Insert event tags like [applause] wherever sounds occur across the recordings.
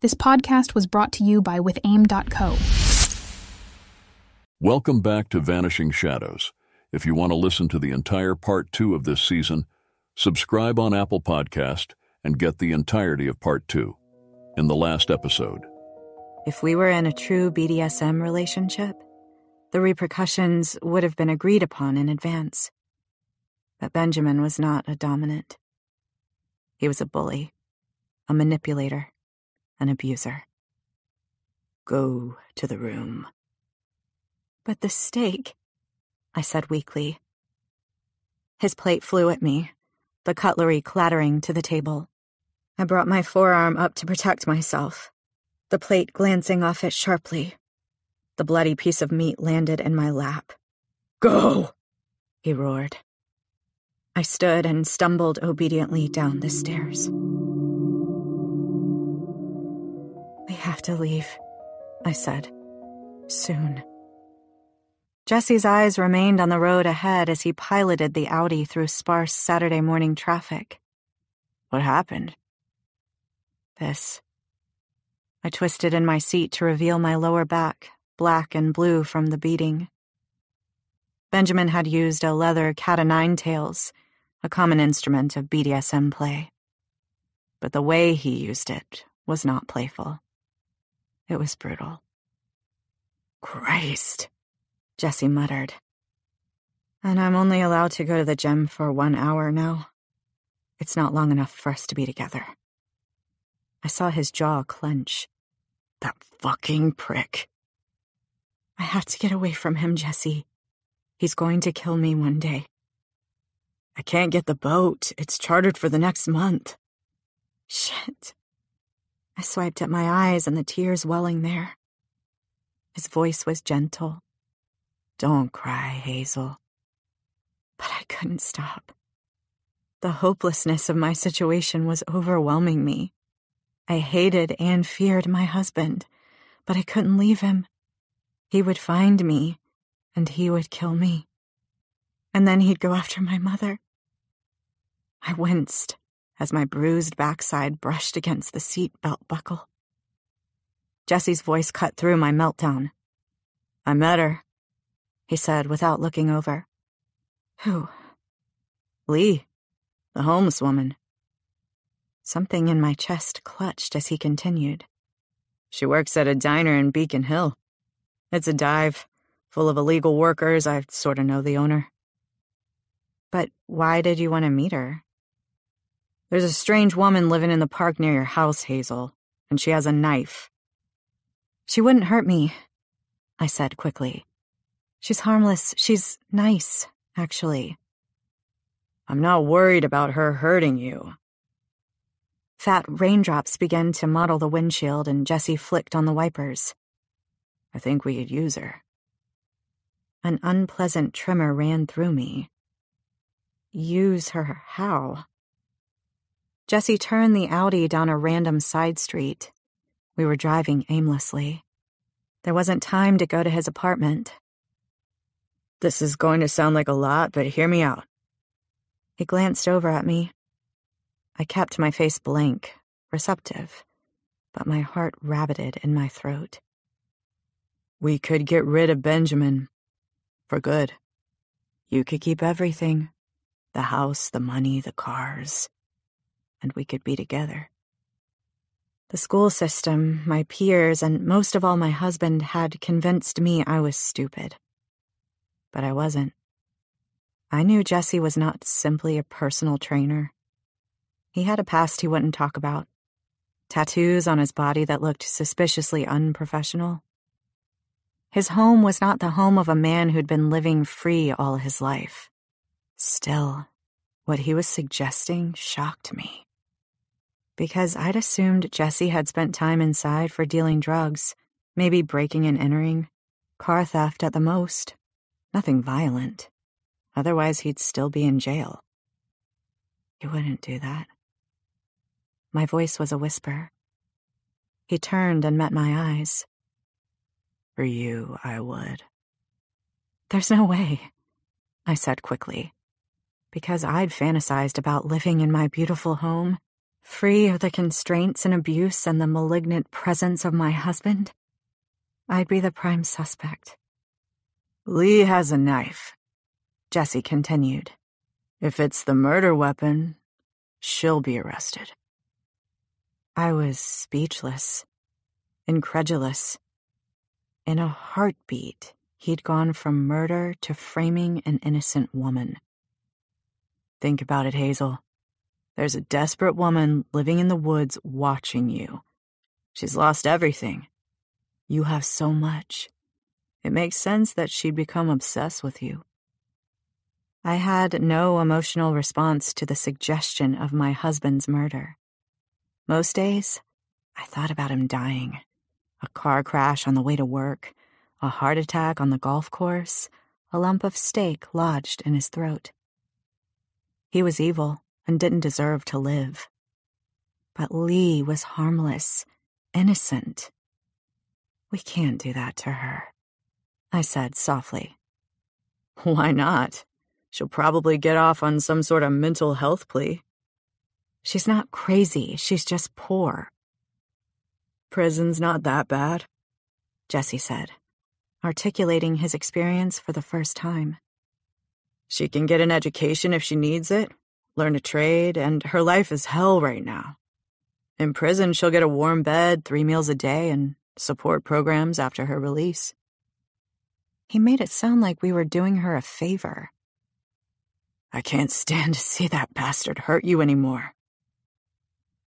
This podcast was brought to you by WithAim.co. Welcome back to Vanishing Shadows. If you want to listen to the entire part two of this season, subscribe on Apple Podcast and get the entirety of part two. In the last episode, If we were in a true BDSM relationship, the repercussions would have been agreed upon in advance. But Benjamin was not a dominant. He was a bully, a manipulator, an abuser. Go to the room. But the steak, I said weakly. His plate flew at me, the cutlery clattering to the table. I brought my forearm up to protect myself, the plate glancing off it sharply. The bloody piece of meat landed in my lap. Go! he roared. I stood and stumbled obediently down the stairs. To leave, I said. Soon. Jesse's eyes remained on the road ahead as he piloted the Audi through sparse Saturday morning traffic. What happened? This. I twisted in my seat to reveal my lower back, black and blue from the beating. Benjamin had used a leather cat o' nine tails, a common instrument of BDSM play. But the way he used it was not playful. It was brutal. Christ, Jesse muttered. And I'm only allowed to go to the gym for one hour now. It's not long enough for us to be together. I saw his jaw clench. That fucking prick. I have to get away from him, Jesse. He's going to kill me one day. I can't get the boat. It's chartered for the next month. Shit. I swiped at my eyes and the tears welling there. His voice was gentle. Don't cry, Hazel. But I couldn't stop. The hopelessness of my situation was overwhelming me. I hated and feared my husband, but I couldn't leave him. He would find me, and he would kill me. And then he'd go after my mother. I winced as my bruised backside brushed against the seat belt buckle. Jesse's voice cut through my meltdown. I met her, he said without looking over. Who? Lee, the homeless woman. Something in my chest clutched as he continued. She works at a diner in Beacon Hill. It's a dive, full of illegal workers. I sort of know the owner. But why did you want to meet her? There's a strange woman living in the park near your house, Hazel, and she has a knife. She wouldn't hurt me, I said quickly. She's harmless. She's nice, actually. I'm not worried about her hurting you. Fat raindrops began to mottle the windshield, and Jesse flicked on the wipers. I think we could use her. An unpleasant tremor ran through me. Use her how? Jesse turned the Audi down a random side street. We were driving aimlessly. There wasn't time to go to his apartment. This is going to sound like a lot, but hear me out. He glanced over at me. I kept my face blank, receptive, but my heart rabbited in my throat. We could get rid of Benjamin. For good. You could keep everything the house, the money, the cars. And we could be together. The school system, my peers, and most of all my husband had convinced me I was stupid. But I wasn't. I knew Jesse was not simply a personal trainer. He had a past he wouldn't talk about. Tattoos on his body that looked suspiciously unprofessional. His home was not the home of a man who'd been living free all his life. Still, what he was suggesting shocked me. Because I'd assumed Jesse had spent time inside for dealing drugs, maybe breaking and entering, car theft at the most. Nothing violent. Otherwise, he'd still be in jail. He wouldn't do that. My voice was a whisper. He turned and met my eyes. For you, I would. There's no way, I said quickly, because I'd fantasized about living in my beautiful home, free of the constraints and abuse and the malignant presence of my husband, I'd be the prime suspect. Lee has a knife, Jesse continued. If it's the murder weapon, she'll be arrested. I was speechless, incredulous. In a heartbeat, he'd gone from murder to framing an innocent woman. Think about it, Hazel. There's a desperate woman living in the woods watching you. She's lost everything. You have so much. It makes sense that she'd become obsessed with you. I had no emotional response to the suggestion of my husband's murder. Most days, I thought about him dying. A car crash on the way to work, a heart attack on the golf course, a lump of steak lodged in his throat. He was evil and didn't deserve to live. But Lee was harmless, innocent. We can't do that to her, I said softly. [laughs] Why not? She'll probably get off on some sort of mental health plea. She's not crazy, she's just poor. Prison's not that bad, Jesse said, articulating his experience for the first time. She can get an education if she needs it, learn a trade, and her life is hell right now. In prison, she'll get a warm bed, three meals a day, and support programs after her release. He made it sound like we were doing her a favor. I can't stand to see that bastard hurt you anymore.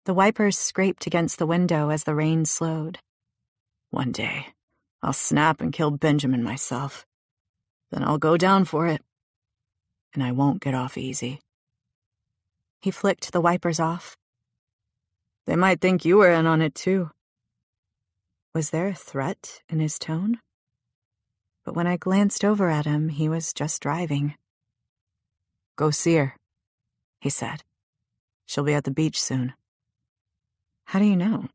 The wipers scraped against the window as the rain slowed. One day, I'll snap and kill Benjamin myself. Then I'll go down for it and I won't get off easy. He flicked the wipers off. They might think you were in on it too. Was there a threat in his tone? But when I glanced over at him, he was just driving. Go see her, he said. She'll be at the beach soon. How do you know?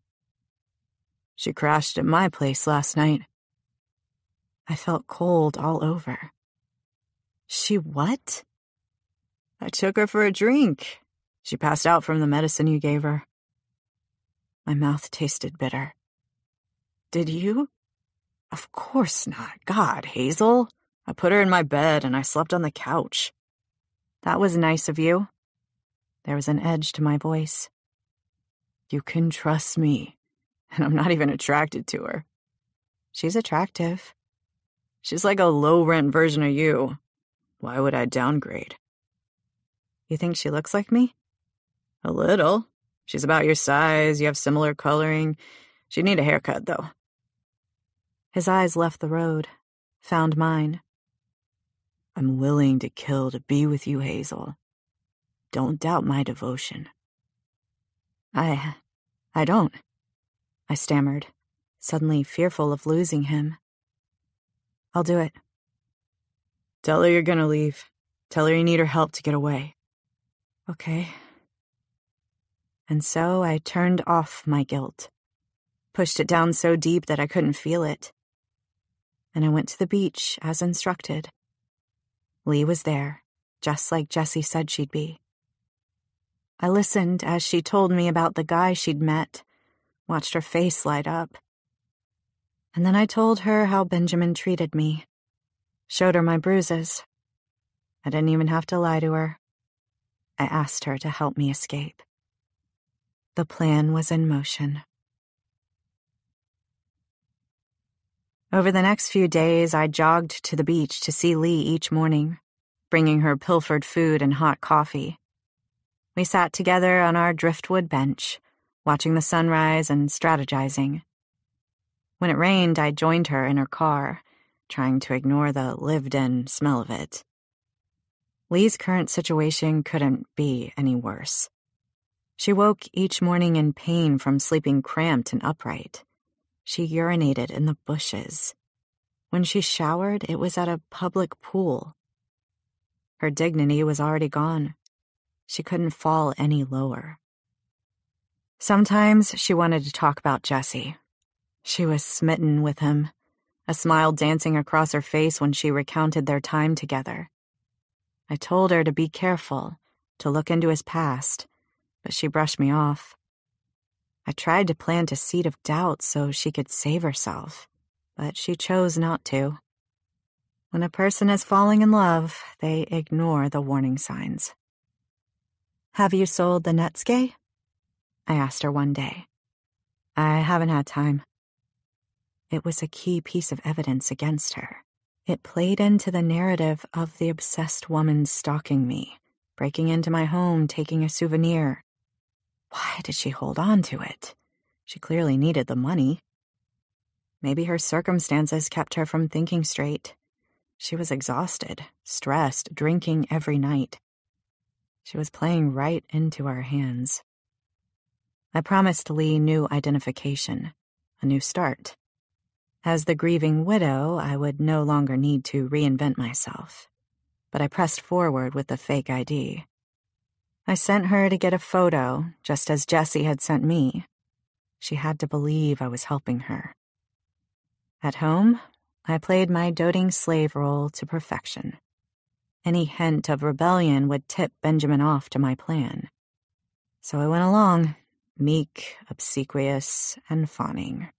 She crashed at my place last night. I felt cold all over. She what? I took her for a drink. She passed out from the medicine you gave her. My mouth tasted bitter. Did you? Of course not. God, Hazel. I put her in my bed and I slept on the couch. That was nice of you. There was an edge to my voice. You can trust me, [laughs] and I'm not even attracted to her. She's attractive. She's like a low rent version of you. Why would I downgrade? You think she looks like me? A little. She's about your size, you have similar coloring. She'd need a haircut, though. His eyes left the road, found mine. I'm willing to kill to be with you, Hazel. Don't doubt my devotion. I. I don't. I stammered, suddenly fearful of losing him. I'll do it. Tell her you're gonna leave. Tell her you need her help to get away. Okay. And so I turned off my guilt, pushed it down so deep that I couldn't feel it. And I went to the beach as instructed. Lee was there, just like Jesse said she'd be. I listened as she told me about the guy she'd met, watched her face light up. And then I told her how Benjamin treated me, showed her my bruises. I didn't even have to lie to her. I asked her to help me escape. The plan was in motion. Over the next few days, I jogged to the beach to see Lee each morning, bringing her pilfered food and hot coffee. We sat together on our driftwood bench, watching the sunrise and strategizing. When it rained, I joined her in her car, trying to ignore the lived in smell of it. Lee's current situation couldn't be any worse. She woke each morning in pain from sleeping cramped and upright. She urinated in the bushes. When she showered, it was at a public pool. Her dignity was already gone. She couldn't fall any lower. Sometimes she wanted to talk about Jesse. She was smitten with him, a smile dancing across her face when she recounted their time together. I told her to be careful, to look into his past, but she brushed me off. I tried to plant a seed of doubt so she could save herself, but she chose not to. When a person is falling in love, they ignore the warning signs. Have you sold the Netsuke? I asked her one day. I haven't had time. It was a key piece of evidence against her. It played into the narrative of the obsessed woman stalking me, breaking into my home, taking a souvenir. Why did she hold on to it? She clearly needed the money. Maybe her circumstances kept her from thinking straight. She was exhausted, stressed, drinking every night. She was playing right into our hands. I promised Lee new identification, a new start. As the grieving widow, I would no longer need to reinvent myself. But I pressed forward with the fake ID. I sent her to get a photo, just as Jesse had sent me. She had to believe I was helping her. At home, I played my doting slave role to perfection. Any hint of rebellion would tip Benjamin off to my plan. So I went along, meek, obsequious, and fawning.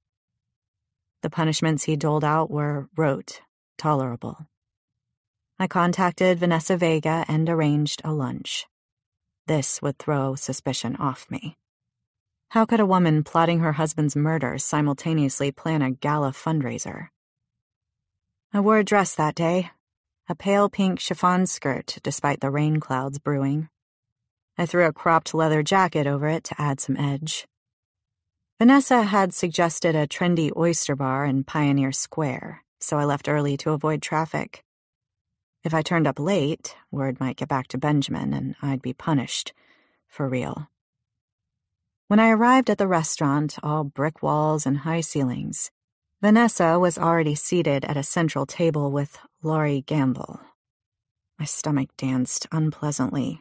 The punishments he doled out were rote, tolerable. I contacted Vanessa Vega and arranged a lunch. This would throw suspicion off me. How could a woman plotting her husband's murder simultaneously plan a gala fundraiser? I wore a dress that day, a pale pink chiffon skirt despite the rain clouds brewing. I threw a cropped leather jacket over it to add some edge. Vanessa had suggested a trendy oyster bar in Pioneer Square, so I left early to avoid traffic. If I turned up late, word might get back to Benjamin and I'd be punished. For real. When I arrived at the restaurant, all brick walls and high ceilings, Vanessa was already seated at a central table with Laurie Gamble. My stomach danced unpleasantly.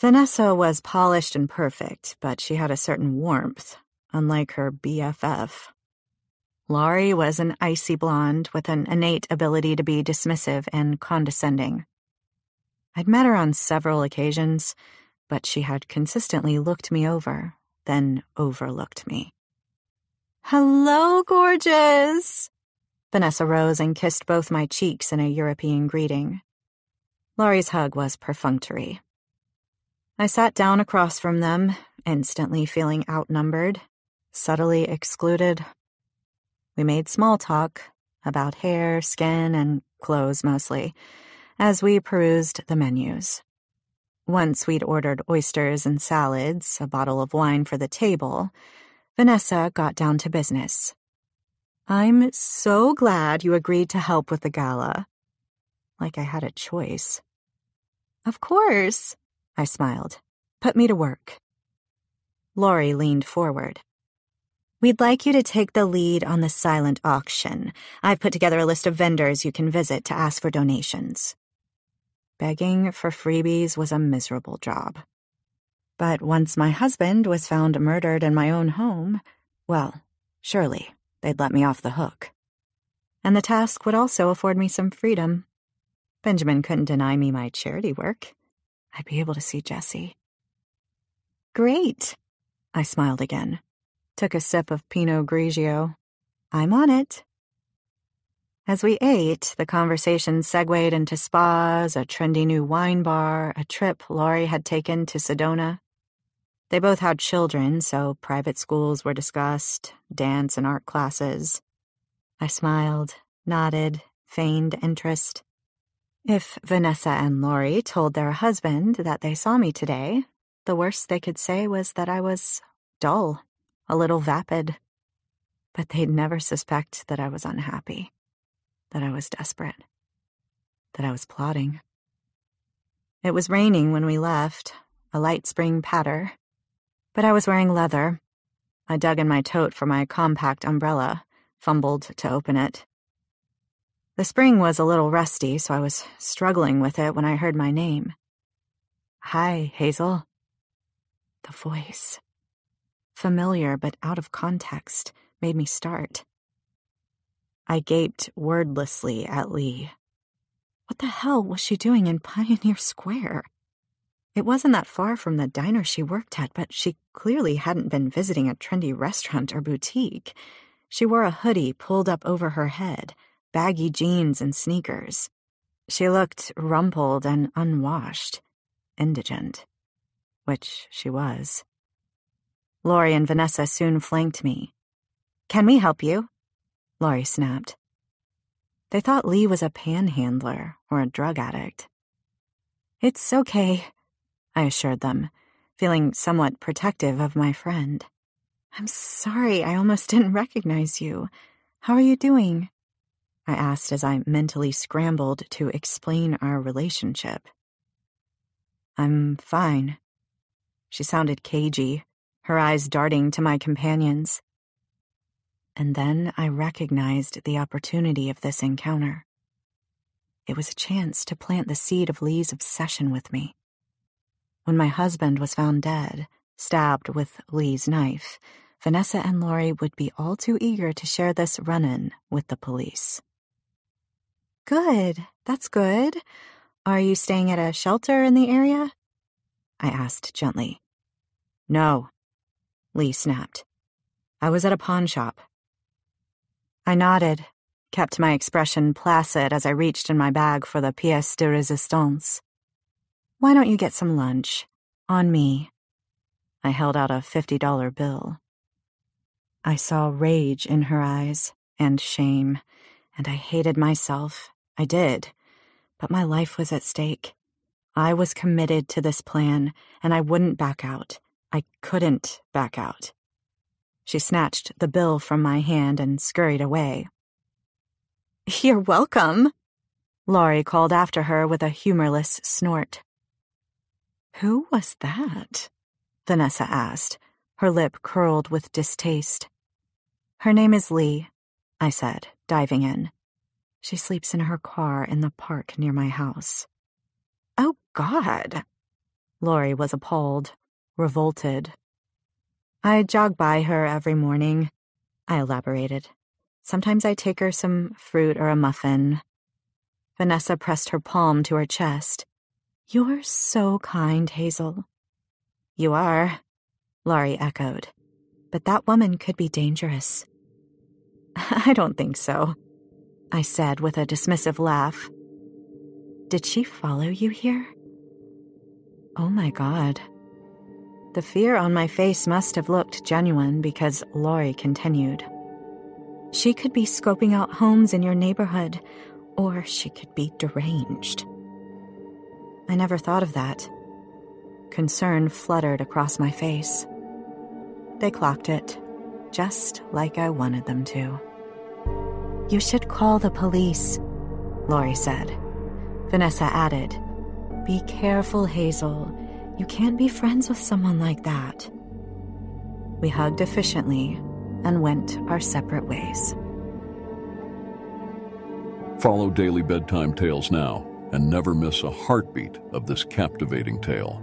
Vanessa was polished and perfect, but she had a certain warmth, unlike her BFF. Laurie was an icy blonde with an innate ability to be dismissive and condescending. I'd met her on several occasions, but she had consistently looked me over, then overlooked me. Hello, gorgeous! Vanessa rose and kissed both my cheeks in a European greeting. Laurie's hug was perfunctory. I sat down across from them, instantly feeling outnumbered, subtly excluded. We made small talk about hair, skin, and clothes mostly, as we perused the menus. Once we'd ordered oysters and salads, a bottle of wine for the table, Vanessa got down to business. I'm so glad you agreed to help with the gala. Like I had a choice. Of course, I smiled. Put me to work. Laurie leaned forward. We'd like you to take the lead on the silent auction. I've put together a list of vendors you can visit to ask for donations. Begging for freebies was a miserable job. But once my husband was found murdered in my own home, well, surely they'd let me off the hook. And the task would also afford me some freedom. Benjamin couldn't deny me my charity work. I'd be able to see Jesse. Great, I smiled again. Took a sip of Pinot Grigio. I'm on it. As we ate, the conversation segued into spas, a trendy new wine bar, a trip Laurie had taken to Sedona, they both had children, so private schools were discussed, dance and art classes. I smiled, nodded, feigned interest. If Vanessa and Laurie told their husband that they saw me today, the worst they could say was that I was dull, a little vapid. But they'd never suspect that I was unhappy, that I was desperate, that I was plotting. It was raining when we left, a light spring patter, but I was wearing leather. I dug in my tote for my compact umbrella, fumbled to open it. The spring was a little rusty, so I was struggling with it when I heard my name. Hi, Hazel. The voice, familiar but out of context, made me start. I gaped wordlessly at Lee. What the hell was she doing in Pioneer Square? It wasn't that far from the diner she worked at, but she clearly hadn't been visiting a trendy restaurant or boutique. She wore a hoodie pulled up over her head, baggy jeans and sneakers. She looked rumpled and unwashed, indigent, which she was. Lori and Vanessa soon flanked me. Can we help you? Lori snapped. They thought Lee was a panhandler or a drug addict. It's okay, I assured them, feeling somewhat protective of my friend. I'm sorry, I almost [laughs] didn't recognize you. How are you doing? I asked as I mentally scrambled to explain our relationship. I'm fine. She sounded cagey, her eyes darting to my companions. And then I recognized the opportunity of this encounter. It was a chance to plant the seed of Lee's obsession with me. When my husband was found dead, stabbed with Lee's knife, Vanessa and Lori would be all too eager to share this run in with the police. Good, that's good. Are you staying at a shelter in the area? I asked gently. No, Lee snapped. I was at a pawn shop. I nodded, kept my expression placid as I reached in my bag for the pièce de résistance. Why don't you get some lunch? On me. I held out a $50 bill. I saw rage in her eyes and shame, and I hated myself. I did. But my life was at stake. I was committed to this plan, and I wouldn't back out. I couldn't back out. She snatched the bill from my hand and scurried away. You're welcome, Laurie called after her with a humorless snort. Who was that? Vanessa asked, her lip curled with distaste. Her name is Lee, I said, diving in. She sleeps in her car in the park near my house. Oh, God. Lori was appalled, revolted. I jog by her every morning, I elaborated. Sometimes I take her some fruit or a muffin. Vanessa pressed her palm to her chest. You're so kind, Hazel. You are, Laurie echoed. But that woman could be dangerous. [laughs] I don't think so. I said with a dismissive laugh. Did she follow you here? Oh my god. The fear on my face must have looked genuine because Lori continued. She could be scoping out homes in your neighborhood, or she could be deranged. I never thought of that. Concern fluttered across my face. They clocked it, just like I wanted them to. You should call the police, Lori said. Vanessa added, Be careful, Hazel. You can't be friends with someone like that. We hugged efficiently and went our separate ways. Follow Daily Bedtime Tales now and never miss a heartbeat of this captivating tale.